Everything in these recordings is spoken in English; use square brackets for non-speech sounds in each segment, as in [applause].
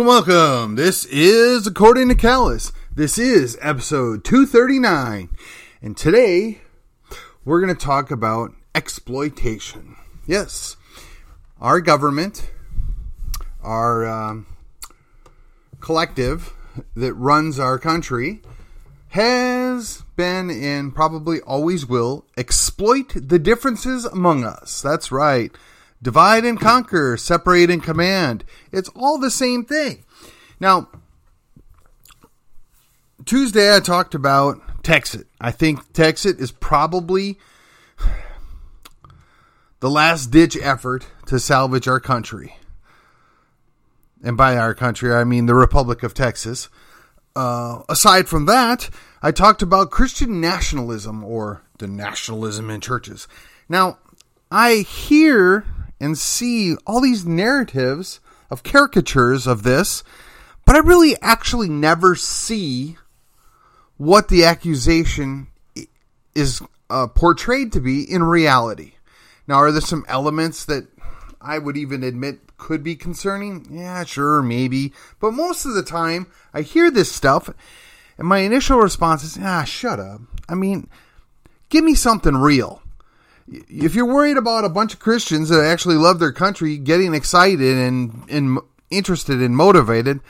Welcome, welcome. This is According to Callus. This is episode 239. And today we're going to talk about exploitation. Yes, our government, our um, collective that runs our country, has been and probably always will exploit the differences among us. That's right. Divide and conquer, separate and command. It's all the same thing. Now, Tuesday I talked about Texit. I think Texit is probably the last ditch effort to salvage our country. And by our country, I mean the Republic of Texas. Uh, aside from that, I talked about Christian nationalism or the nationalism in churches. Now, I hear and see all these narratives of caricatures of this, but I really actually never see what the accusation is uh, portrayed to be in reality. Now, are there some elements that I would even admit could be concerning? Yeah, sure, maybe. But most of the time, I hear this stuff, and my initial response is, ah, shut up. I mean, give me something real. If you're worried about a bunch of Christians that actually love their country getting excited and, and interested and motivated,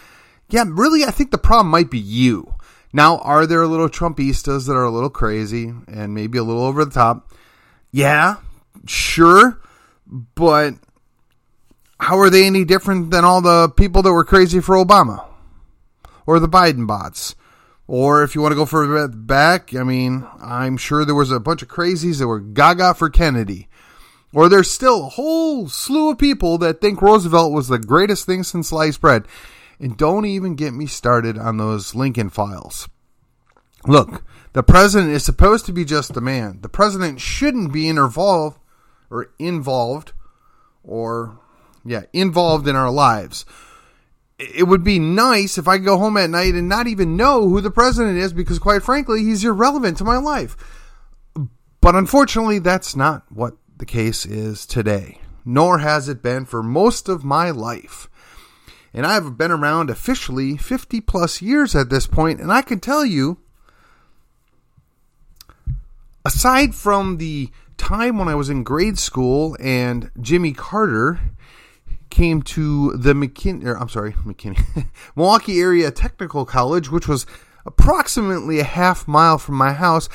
yeah, really, I think the problem might be you. Now, are there a little Trumpistas that are a little crazy and maybe a little over the top? Yeah, sure. But how are they any different than all the people that were crazy for Obama or the Biden bots? Or if you want to go further back, I mean, I'm sure there was a bunch of crazies that were gaga for Kennedy. Or there's still a whole slew of people that think Roosevelt was the greatest thing since sliced bread. And don't even get me started on those Lincoln files. Look, the president is supposed to be just a man. The president shouldn't be involved or involved or yeah, involved in our lives it would be nice if I could go home at night and not even know who the president is because, quite frankly, he's irrelevant to my life. But unfortunately, that's not what the case is today, nor has it been for most of my life. And I've been around officially 50 plus years at this point, and I can tell you, aside from the time when I was in grade school and Jimmy Carter came to the McKinney, or I'm sorry, McKinney, [laughs] Milwaukee Area Technical College, which was approximately a half mile from my house.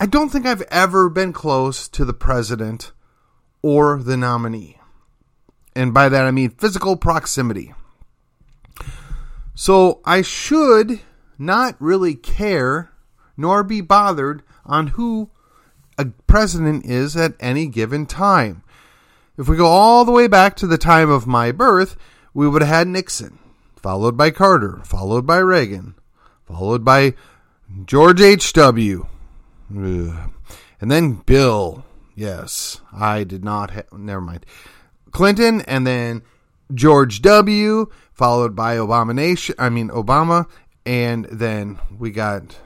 I don't think I've ever been close to the president or the nominee. And by that I mean physical proximity. So I should not really care nor be bothered on who a president is at any given time. If we go all the way back to the time of my birth, we would have had Nixon, followed by Carter, followed by Reagan, followed by George H.W., and then Bill. Yes, I did not have, never mind. Clinton, and then George W., followed by Obama Nation, I mean, Obama, and then we got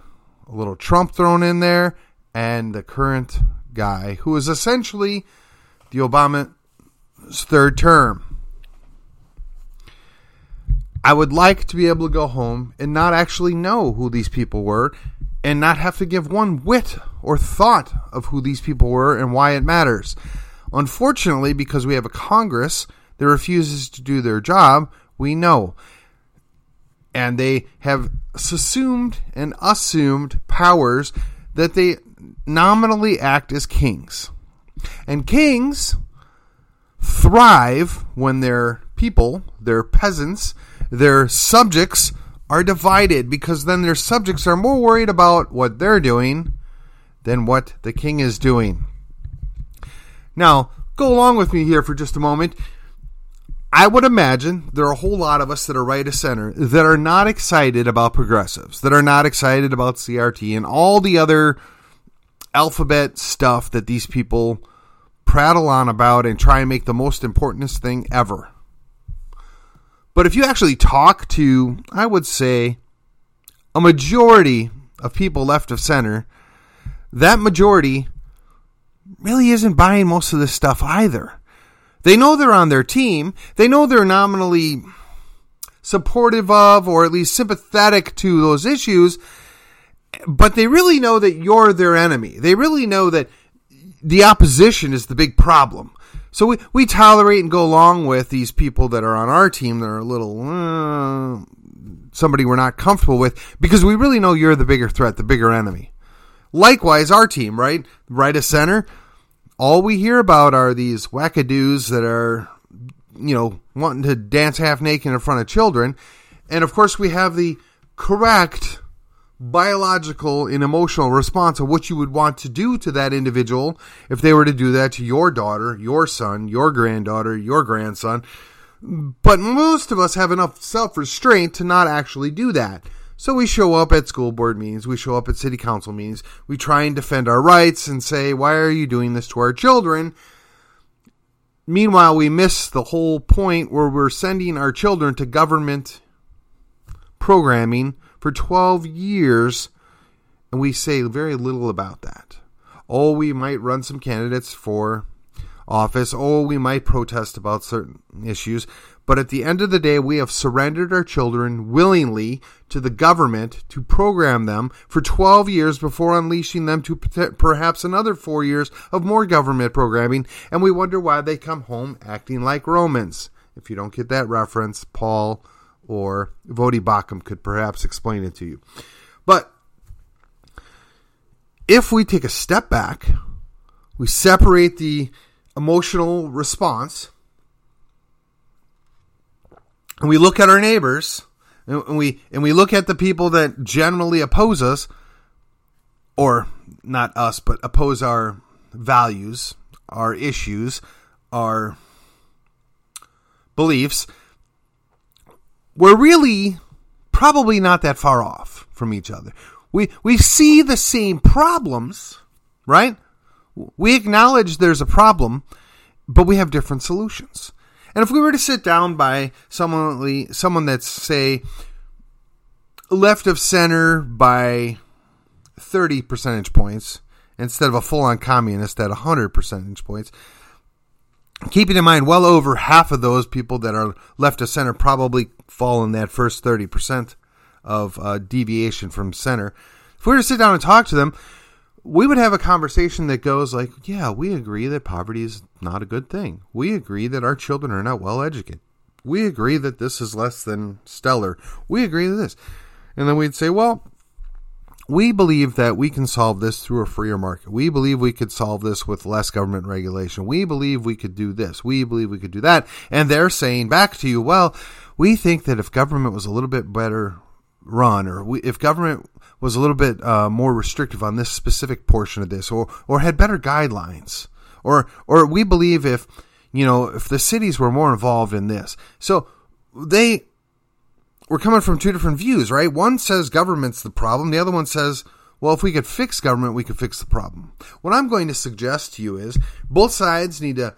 a little Trump thrown in there, and the current guy who is essentially the Obama third term. I would like to be able to go home and not actually know who these people were and not have to give one whit or thought of who these people were and why it matters. Unfortunately, because we have a Congress that refuses to do their job, we know. And they have assumed and assumed powers that they nominally act as kings. And kings thrive when their people, their peasants, their subjects are divided because then their subjects are more worried about what they're doing than what the king is doing. Now, go along with me here for just a moment. I would imagine there are a whole lot of us that are right of center that are not excited about progressives, that are not excited about CRT and all the other alphabet stuff that these people prattle on about and try and make the most importantest thing ever. But if you actually talk to, I would say, a majority of people left of center, that majority really isn't buying most of this stuff either. They know they're on their team. They know they're nominally supportive of or at least sympathetic to those issues, but they really know that you're their enemy. They really know that the opposition is the big problem. So we, we tolerate and go along with these people that are on our team that are a little uh, somebody we're not comfortable with because we really know you're the bigger threat, the bigger enemy. Likewise, our team, right? Right of center. All we hear about are these wackadoos that are, you know, wanting to dance half naked in front of children. And of course, we have the correct biological and emotional response of what you would want to do to that individual if they were to do that to your daughter, your son, your granddaughter, your grandson. But most of us have enough self restraint to not actually do that. So we show up at school board meetings, we show up at city council meetings, we try and defend our rights and say, why are you doing this to our children? Meanwhile, we miss the whole point where we're sending our children to government programming for 12 years, and we say very little about that. Oh, we might run some candidates for office. Oh, we might protest about certain issues. But at the end of the day, we have surrendered our children willingly to the government to program them for 12 years before unleashing them to perhaps another four years of more government programming. And we wonder why they come home acting like Romans. If you don't get that reference, Paul or Voddie Baucham could perhaps explain it to you. But if we take a step back, we separate the emotional response, and we look at our neighbors, and we and we look at the people that generally oppose us, or not us, but oppose our values, our issues, our beliefs we're really probably not that far off from each other. We we see the same problems, right? We acknowledge there's a problem, but we have different solutions. And if we were to sit down by someone someone that's say left of center by 30 percentage points instead of a full on communist at 100 percentage points, keeping in mind well over half of those people that are left of center probably fall in that first 30% of uh, deviation from center. If we were to sit down and talk to them, we would have a conversation that goes like, yeah, we agree that poverty is not a good thing. We agree that our children are not well educated. We agree that this is less than stellar. We agree to this. And then we'd say, well, we believe that we can solve this through a freer market. We believe we could solve this with less government regulation. We believe we could do this. We believe we could do that. And they're saying back to you, well, we think that if government was a little bit better run, or we, if government was a little bit uh, more restrictive on this specific portion of this, or or had better guidelines, or or we believe if you know if the cities were more involved in this, so they we're coming from two different views, right? One says government's the problem. The other one says, well, if we could fix government, we could fix the problem. What I'm going to suggest to you is both sides need to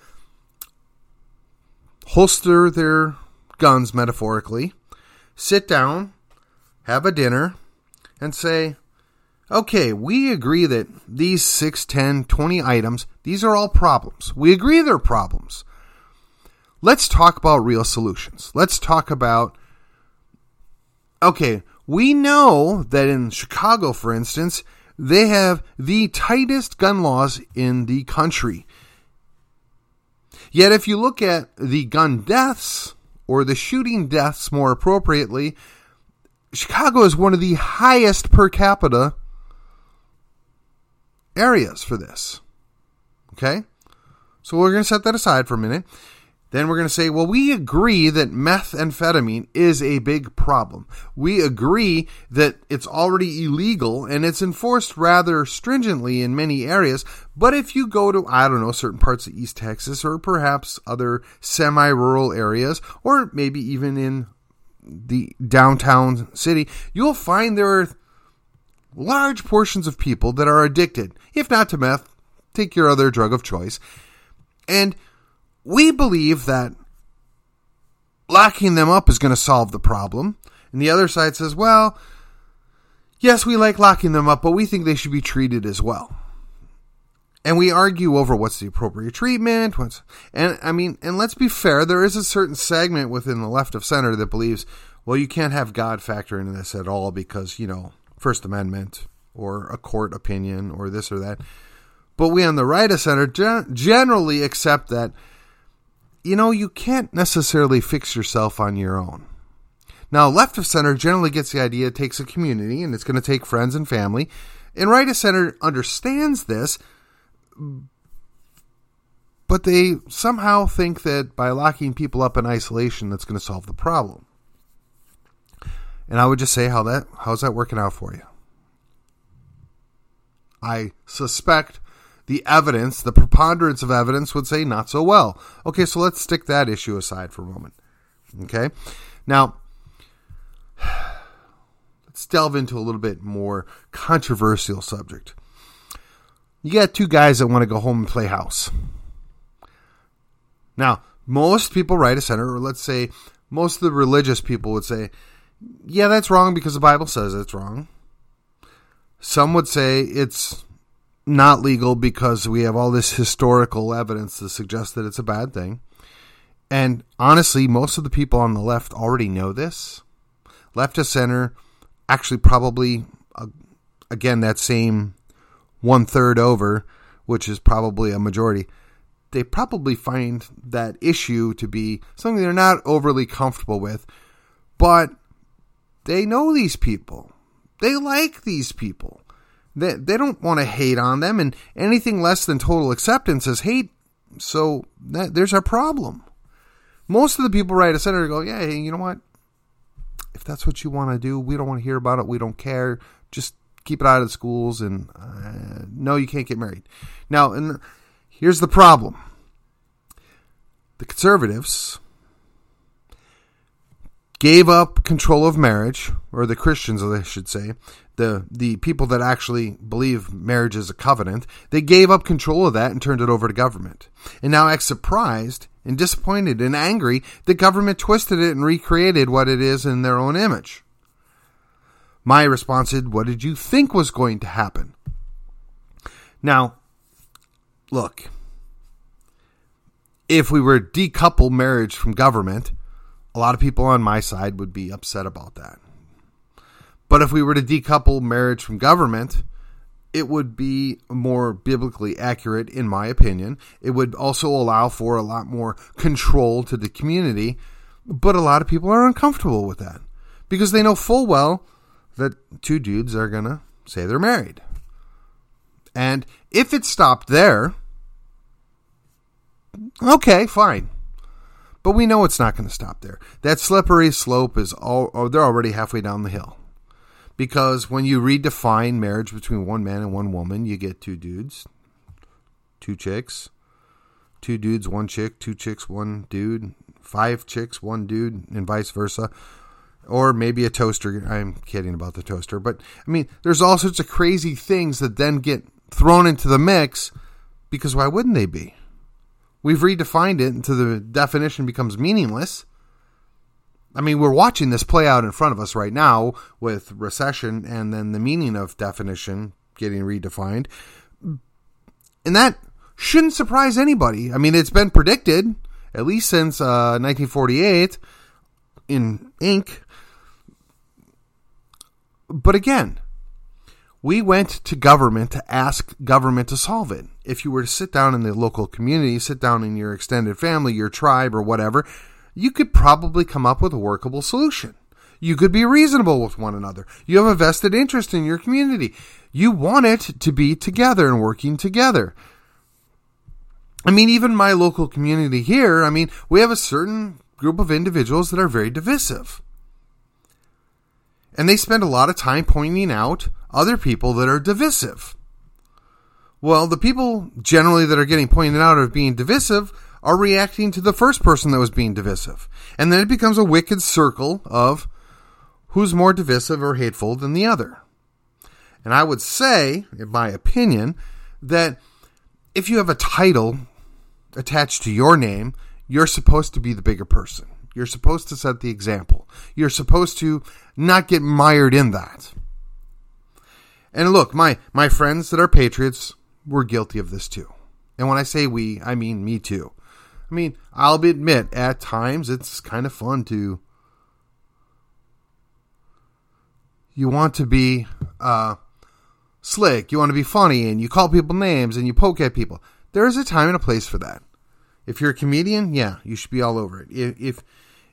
holster their guns metaphorically, sit down, have a dinner, and say, okay, we agree that these 6, 10, 20 items, these are all problems. We agree they're problems. Let's talk about real solutions. Let's talk about okay, we know that in Chicago, for instance, they have the tightest gun laws in the country. Yet, if you look at the gun deaths, or the shooting deaths more appropriately, Chicago is one of the highest per capita areas for this. Okay? So we're going to set that aside for a minute. Then we're going to say, well, we agree that methamphetamine is a big problem. We agree that it's already illegal and it's enforced rather stringently in many areas. But if you go to, I don't know, certain parts of East Texas or perhaps other semi rural areas, or maybe even in the downtown city, you'll find there are large portions of people that are addicted, if not to meth, take your other drug of choice. And we believe that locking them up is going to solve the problem. And the other side says, well, yes, we like locking them up, but we think they should be treated as well. And we argue over what's the appropriate treatment. What's, and I mean, and let's be fair, there is a certain segment within the left of center that believes, well, you can't have God factor into this at all because, you know, First Amendment or a court opinion or this or that. But we on the right of center generally accept that, you know, you can't necessarily fix yourself on your own. Now, left of center generally gets the idea it takes a community and it's going to take friends and family. And right of center understands this, but they somehow think that by locking people up in isolation, that's going to solve the problem. And I would just say, how that how's that working out for you? I suspect the evidence, the preponderance of evidence would say not so well. Okay, so let's stick that issue aside for a moment. Okay? Now, [sighs] let's delve into a little bit more controversial subject. You got two guys that want to go home and play house. Now, most people right of center, or let's say most of the religious people would say, yeah, that's wrong because the Bible says it's wrong. Some would say it's not legal because we have all this historical evidence to suggest that it's a bad thing. And honestly, most of the people on the left already know this. Left to center, actually, probably, uh, again, that same one third over, which is probably a majority, they probably find that issue to be something they're not overly comfortable with. But they know these people. They like these people. They, they don't want to hate on them, and anything less than total acceptance is hate. So that, there's our problem. Most of the people right of center go, yeah, you know what? If that's what you want to do, we don't want to hear about it. We don't care. Just keep it out of the schools, and uh, no, you can't get married. Now, and here's the problem: the conservatives gave up control of marriage, or the Christians, I should say, the the people that actually believe marriage is a covenant, they gave up control of that and turned it over to government. And now act surprised and disappointed and angry the government twisted it and recreated what it is in their own image. My response is, what did you think was going to happen? Now, look, if we were decouple marriage from government, a lot of people on my side would be upset about that. But if we were to decouple marriage from government, it would be more biblically accurate, in my opinion. It would also allow for a lot more control to the community. But a lot of people are uncomfortable with that because they know full well that two dudes are going to say they're married. And if it stopped there, okay, fine. But we know it's not going to stop there. That slippery slope is all, oh, they're already halfway down the hill. Because when you redefine marriage between one man and one woman, you get two dudes, two chicks, two dudes, one chick, two chicks, one dude, five chicks, one dude, and vice versa. Or maybe a toaster. I'm kidding about the toaster. But I mean, there's all sorts of crazy things that then get thrown into the mix because why wouldn't they be? We've redefined it until the definition becomes meaningless. I mean, we're watching this play out in front of us right now with recession and then the meaning of definition getting redefined. And that shouldn't surprise anybody. I mean, it's been predicted, at least since uh, 1948 in ink. But again, we went to government to ask government to solve it. If you were to sit down in the local community, sit down in your extended family, your tribe, or whatever, you could probably come up with a workable solution. You could be reasonable with one another. You have a vested interest in your community. You want it to be together and working together. I mean, even my local community here, I mean, we have a certain group of individuals that are very divisive. And they spend a lot of time pointing out other people that are divisive. Well, the people generally that are getting pointed out as being divisive are reacting to the first person that was being divisive. And then it becomes a wicked circle of who's more divisive or hateful than the other. And I would say, in my opinion, that if you have a title attached to your name, you're supposed to be the bigger person. You're supposed to set the example. You're supposed to not get mired in that. And look, my, my friends that are patriots were guilty of this too. And when I say we, I mean me too. I mean, I'll admit, at times it's kind of fun to you want to be uh, slick, you want to be funny, and you call people names and you poke at people. There is a time and a place for that. If you're a comedian, yeah, you should be all over it. If if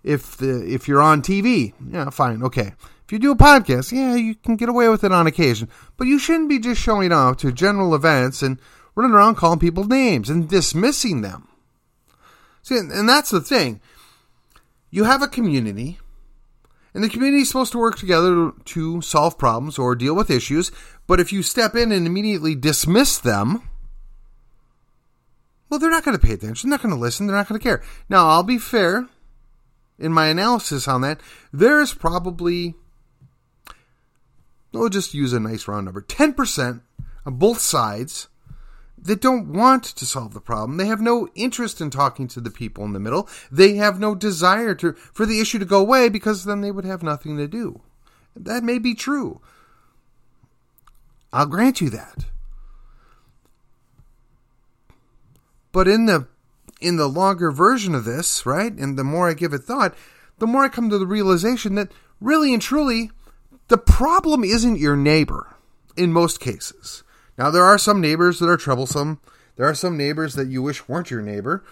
if the if you're on TV, yeah, fine, okay. If you do a podcast, yeah, you can get away with it on occasion, but you shouldn't be just showing up to general events and running around calling people names and dismissing them. See, and that's the thing. You have a community, and the community is supposed to work together to solve problems or deal with issues, but if you step in and immediately dismiss them, well, they're not going to pay attention. They're not going to listen. They're not going to care. Now, I'll be fair in my analysis on that. There's probably, we'll just use a nice round number 10% on both sides that don't want to solve the problem. They have no interest in talking to the people in the middle. They have no desire to for the issue to go away because then they would have nothing to do. That may be true. I'll grant you that. But in the in the longer version of this, right? And the more I give it thought, the more I come to the realization that really and truly the problem isn't your neighbor in most cases. Now, there are some neighbors that are troublesome. There are some neighbors that you wish weren't your neighbor.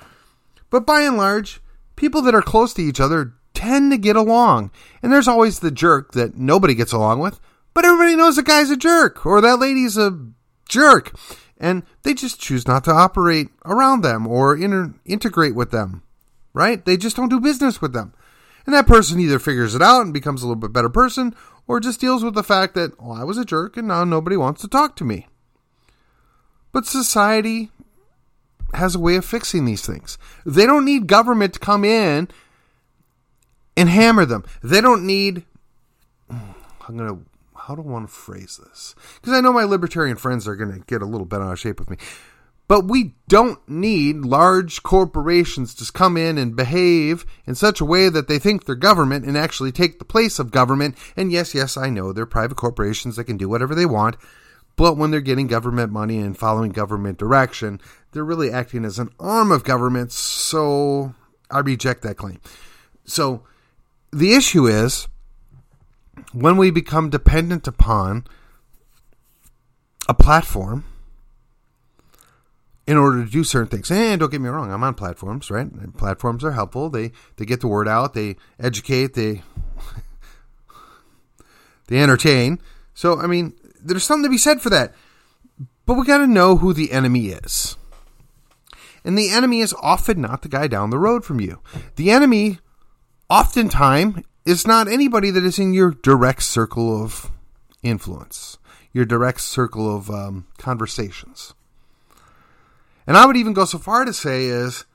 But by and large, people that are close to each other tend to get along. And there's always the jerk that nobody gets along with, but everybody knows the guy's a jerk or that lady's a jerk. And they just choose not to operate around them or inter- integrate with them, right? They just don't do business with them. And that person either figures it out and becomes a little bit better person or just deals with the fact that, well, I was a jerk and now nobody wants to talk to me. But society has a way of fixing these things. They don't need government to come in and hammer them. They don't need. I'm going to. How do I want to phrase this? Because I know my libertarian friends are going to get a little bent out of shape with me. But we don't need large corporations to come in and behave in such a way that they think they're government and actually take the place of government. And yes, yes, I know they're private corporations that can do whatever they want. But when they're getting government money and following government direction, they're really acting as an arm of government. So I reject that claim. So the issue is when we become dependent upon a platform in order to do certain things. And don't get me wrong, I'm on platforms, right? And platforms are helpful. They they get the word out, they educate, they [laughs] they entertain. So I mean, there's something to be said for that. But we got to know who the enemy is. And the enemy is often not the guy down the road from you. The enemy, oftentimes, is not anybody that is in your direct circle of influence, your direct circle of um, conversations. And I would even go so far to say is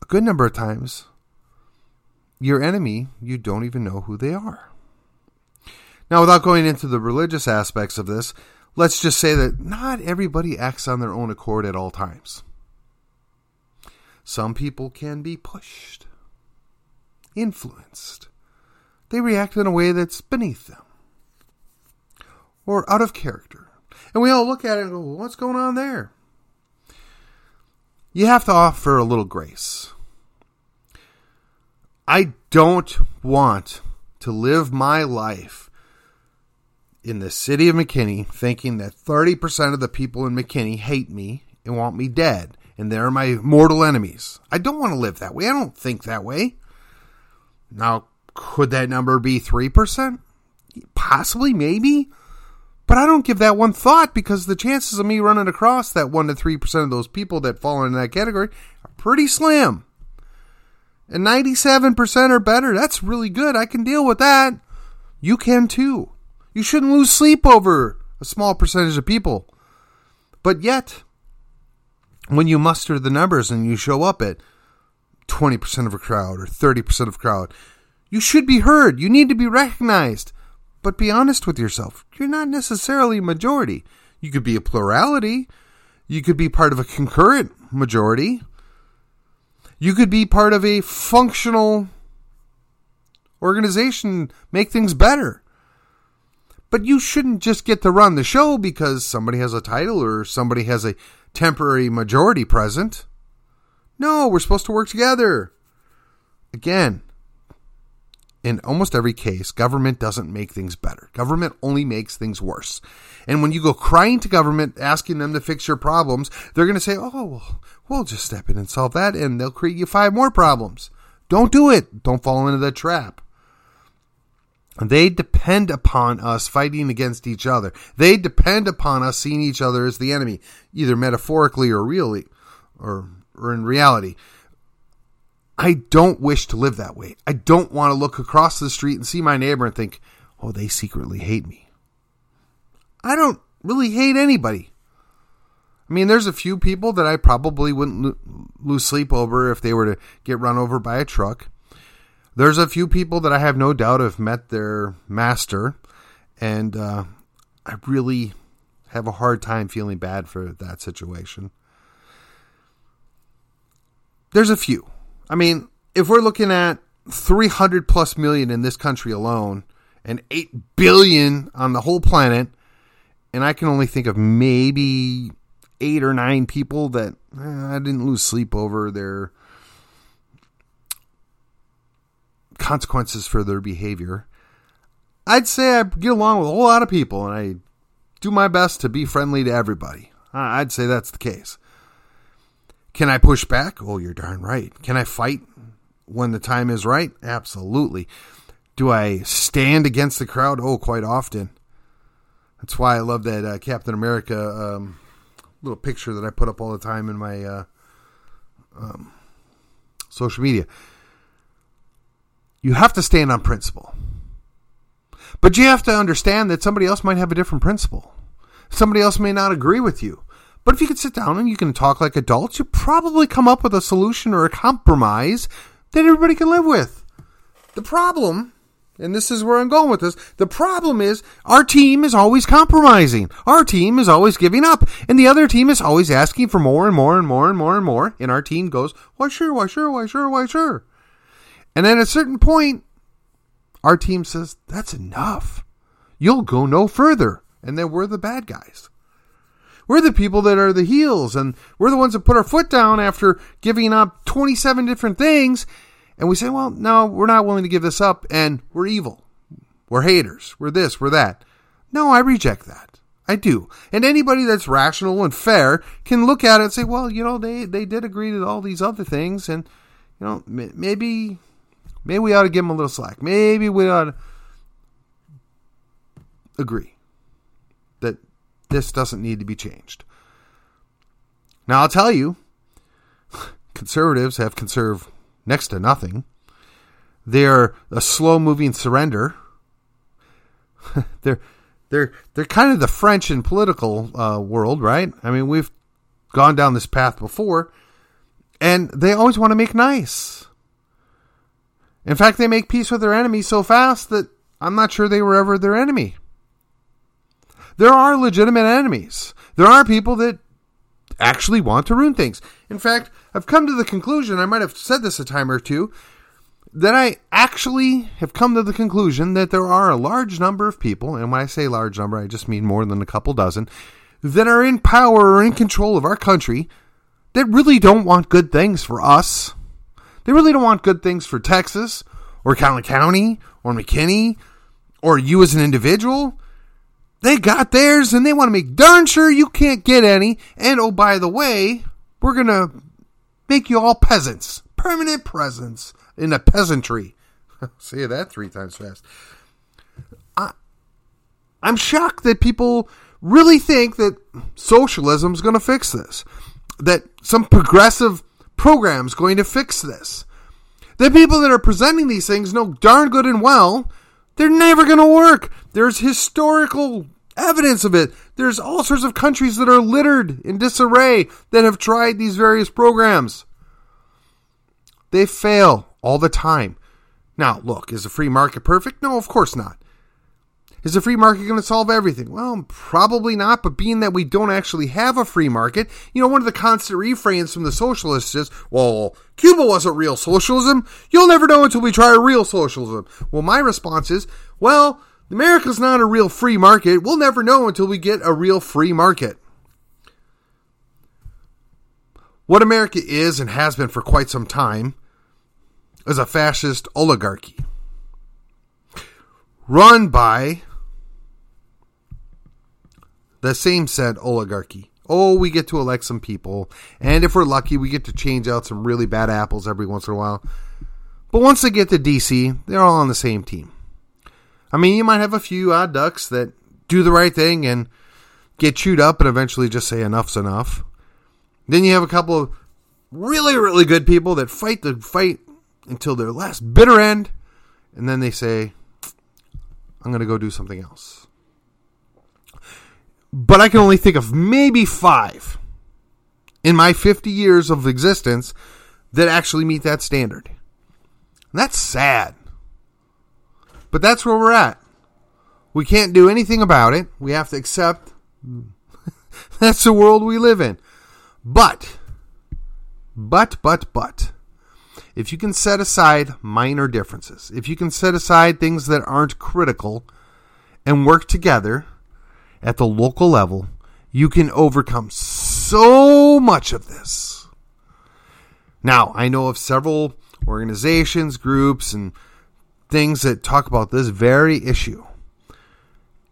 a good number of times, your enemy, you don't even know who they are. Now, without going into the religious aspects of this, let's just say that not everybody acts on their own accord at all times. Some people can be pushed, influenced. They react in a way that's beneath them or out of character. And we all look at it and go, what's going on there? You have to offer a little grace. I don't want to live my life in the city of McKinney thinking that 30% of the people in McKinney hate me and want me dead and they're my mortal enemies. I don't want to live that way. I don't think that way. Now, could that number be 3%? Possibly, maybe. But I don't give that one thought because the chances of me running across that 1 to 3% of those people that fall into that category are pretty slim. And 97% or better, that's really good. I can deal with that. You can too. You shouldn't lose sleep over a small percentage of people. But yet, when you muster the numbers and you show up at 20% of a crowd or 30% of a crowd, you should be heard. You need to be recognized. But be honest with yourself. You're not necessarily a majority. You could be a plurality. You could be part of a concurrent majority. You could be part of a functional organization, make things better. But you shouldn't just get to run the show because somebody has a title or somebody has a temporary majority present. No, we're supposed to work together. Again, in almost every case, government doesn't make things better. Government only makes things worse. And when you go crying to government, asking them to fix your problems, they're going to say, oh, well, we'll just step in and solve that, and they'll create you five more problems. Don't do it. Don't fall into that trap. They depend upon us fighting against each other. They depend upon us seeing each other as the enemy, either metaphorically or really, or, or in reality. I don't wish to live that way. I don't want to look across the street and see my neighbor and think, oh, they secretly hate me. I don't really hate anybody. I mean, there's a few people that I probably wouldn't lose sleep over if they were to get run over by a truck. There's a few people that I have no doubt have met their master, and uh, I really have a hard time feeling bad for that situation. There's a few. I mean, if we're looking at 300 plus million in this country alone and 8 billion on the whole planet, and I can only think of maybe eight or nine people that eh, I didn't lose sleep over their consequences for their behavior. I'd say I get along with a whole lot of people and I do my best to be friendly to everybody. I'd say that's the case. Can I push back? Oh, you're darn right. Can I fight when the time is right? Absolutely. Do I stand against the crowd? Oh, quite often. That's why I love that uh, Captain America um, little picture that I put up all the time in my uh, um, social media. You have to stand on principle. But you have to understand that somebody else might have a different principle. Somebody else may not agree with you. But if you can sit down and you can talk like adults, you probably come up with a solution or a compromise that everybody can live with. The problem and this is where I'm going with this. The problem is our team is always compromising. Our team is always giving up. And the other team is always asking for more and more and more and more and more. And our team goes, why sure, why sure, why sure, why sure. And at a certain point, our team says, that's enough. You'll go no further. And then we're the bad guys. We're the people that are the heels, and we're the ones that put our foot down after giving up 27 different things and we say, well, no, we're not willing to give this up, and we're evil. We're haters. We're this, we're that. No, I reject that. I do. And anybody that's rational and fair can look at it and say, well, you know, they, they did agree to all these other things, and, you know, maybe, maybe we ought to give them a little slack. Maybe we ought to agree that this doesn't need to be changed. Now, I'll tell you, [laughs] conservatives have conserved next to nothing. They're a slow moving surrender. [laughs] they're they're they're kind of the French in political uh, world, right? I mean, we've gone down this path before, and they always want to make nice. In fact, they make peace with their enemy so fast that I'm not sure they were ever their enemy. There are legitimate enemies. There are people that actually want to ruin things. In fact, I've come to the conclusion, I might have said this a time or two, that I actually have come to the conclusion that there are a large number of people, and when I say large number, I just mean more than a couple dozen, that are in power or in control of our country that really don't want good things for us. They really don't want good things for Texas or Collin County or McKinney or you as an individual. They got theirs and they want to make darn sure you can't get any. And oh, by the way, we're going to make you all peasants, permanent peasants in the peasantry. [laughs] Say that three times fast. I, I'm shocked that people really think that socialism is going to fix this, that some progressive program is going to fix this. The people that are presenting these things know darn good and well they're never going to work. There's historical evidence of it. There's all sorts of countries that are littered in disarray that have tried these various programs. They fail all the time. Now, look, is a free market perfect? No, of course not. Is the free market going to solve everything? Well, probably not, but being that we don't actually have a free market, you know, one of the constant refrains from the socialists is, well, Cuba wasn't real socialism. You'll never know until we try a real socialism. Well, my response is, well, America's not a real free market. We'll never know until we get a real free market. What America is and has been for quite some time is a fascist oligarchy. run by the same said oligarchy. Oh, we get to elect some people, and if we're lucky, we get to change out some really bad apples every once in a while. But once they get to DC, they're all on the same team. I mean, you might have a few odd ducks that do the right thing and get chewed up and eventually just say enough's enough. Then you have a couple of really, really good people that fight the fight until their last bitter end, and then they say, I'm going to go do something else. But I can only think of maybe five in my 50 years of existence that actually meet that standard. And that's sad. But that's where we're at. We can't do anything about it. We have to accept [laughs] that's the world we live in. But, but, but, but, if you can set aside minor differences, if you can set aside things that aren't critical and work together at the local level, you can overcome so much of this. Now, I know of several organizations, groups, and things that talk about this very issue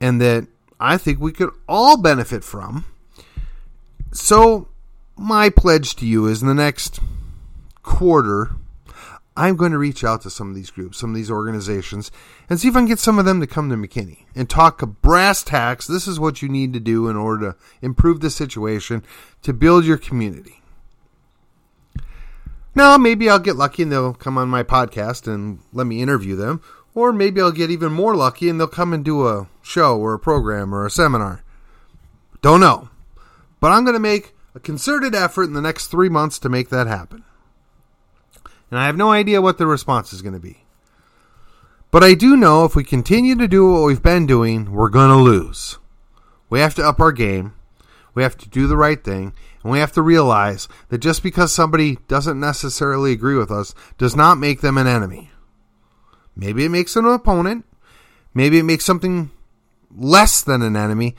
and that I think we could all benefit from. So, my pledge to you is in the next quarter, I'm going to reach out to some of these groups, some of these organizations, and see if I can get some of them to come to McKinney and talk brass tacks. This is what you need to do in order to improve the situation to build your community. Now, maybe I'll get lucky and they'll come on my podcast and let me interview them. Or maybe I'll get even more lucky and they'll come and do a show or a program or a seminar. Don't know. But I'm going to make a concerted effort in the next three months to make that happen. And I have no idea what the response is going to be. But I do know if we continue to do what we've been doing, we're going to lose. We have to up our game. We have to do the right thing. And we have to realize that just because somebody doesn't necessarily agree with us does not make them an enemy. Maybe it makes an opponent. Maybe it makes something less than an enemy.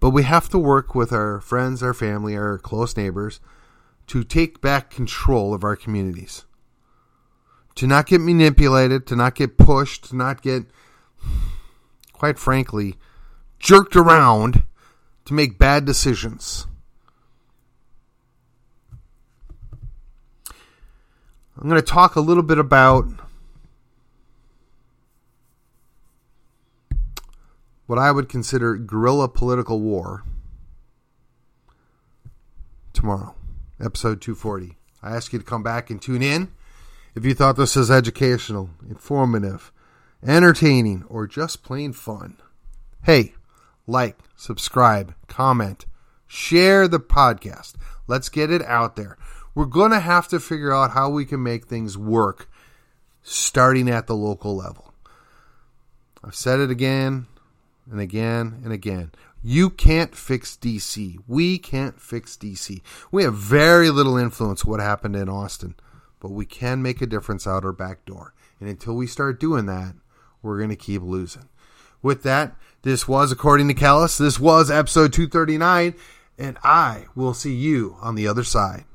But we have to work with our friends, our family, our close neighbors to take back control of our communities. To not get manipulated, to not get pushed, to not get, quite frankly, jerked around to make bad decisions. I'm going to talk a little bit about what I would consider guerrilla political war tomorrow, episode 240. I ask you to come back and tune in if you thought this was educational, informative, entertaining, or just plain fun. Hey, like, subscribe, comment, share the podcast. Let's get it out there. We're going to have to figure out how we can make things work starting at the local level. I've said it again, and again and again. You can't fix DC. We can't fix DC. We have very little influence what happened in Austin, but we can make a difference out our back door. And until we start doing that, we're going to keep losing. With that, this was According to Callus. This was episode 239, and I will see you on the other side.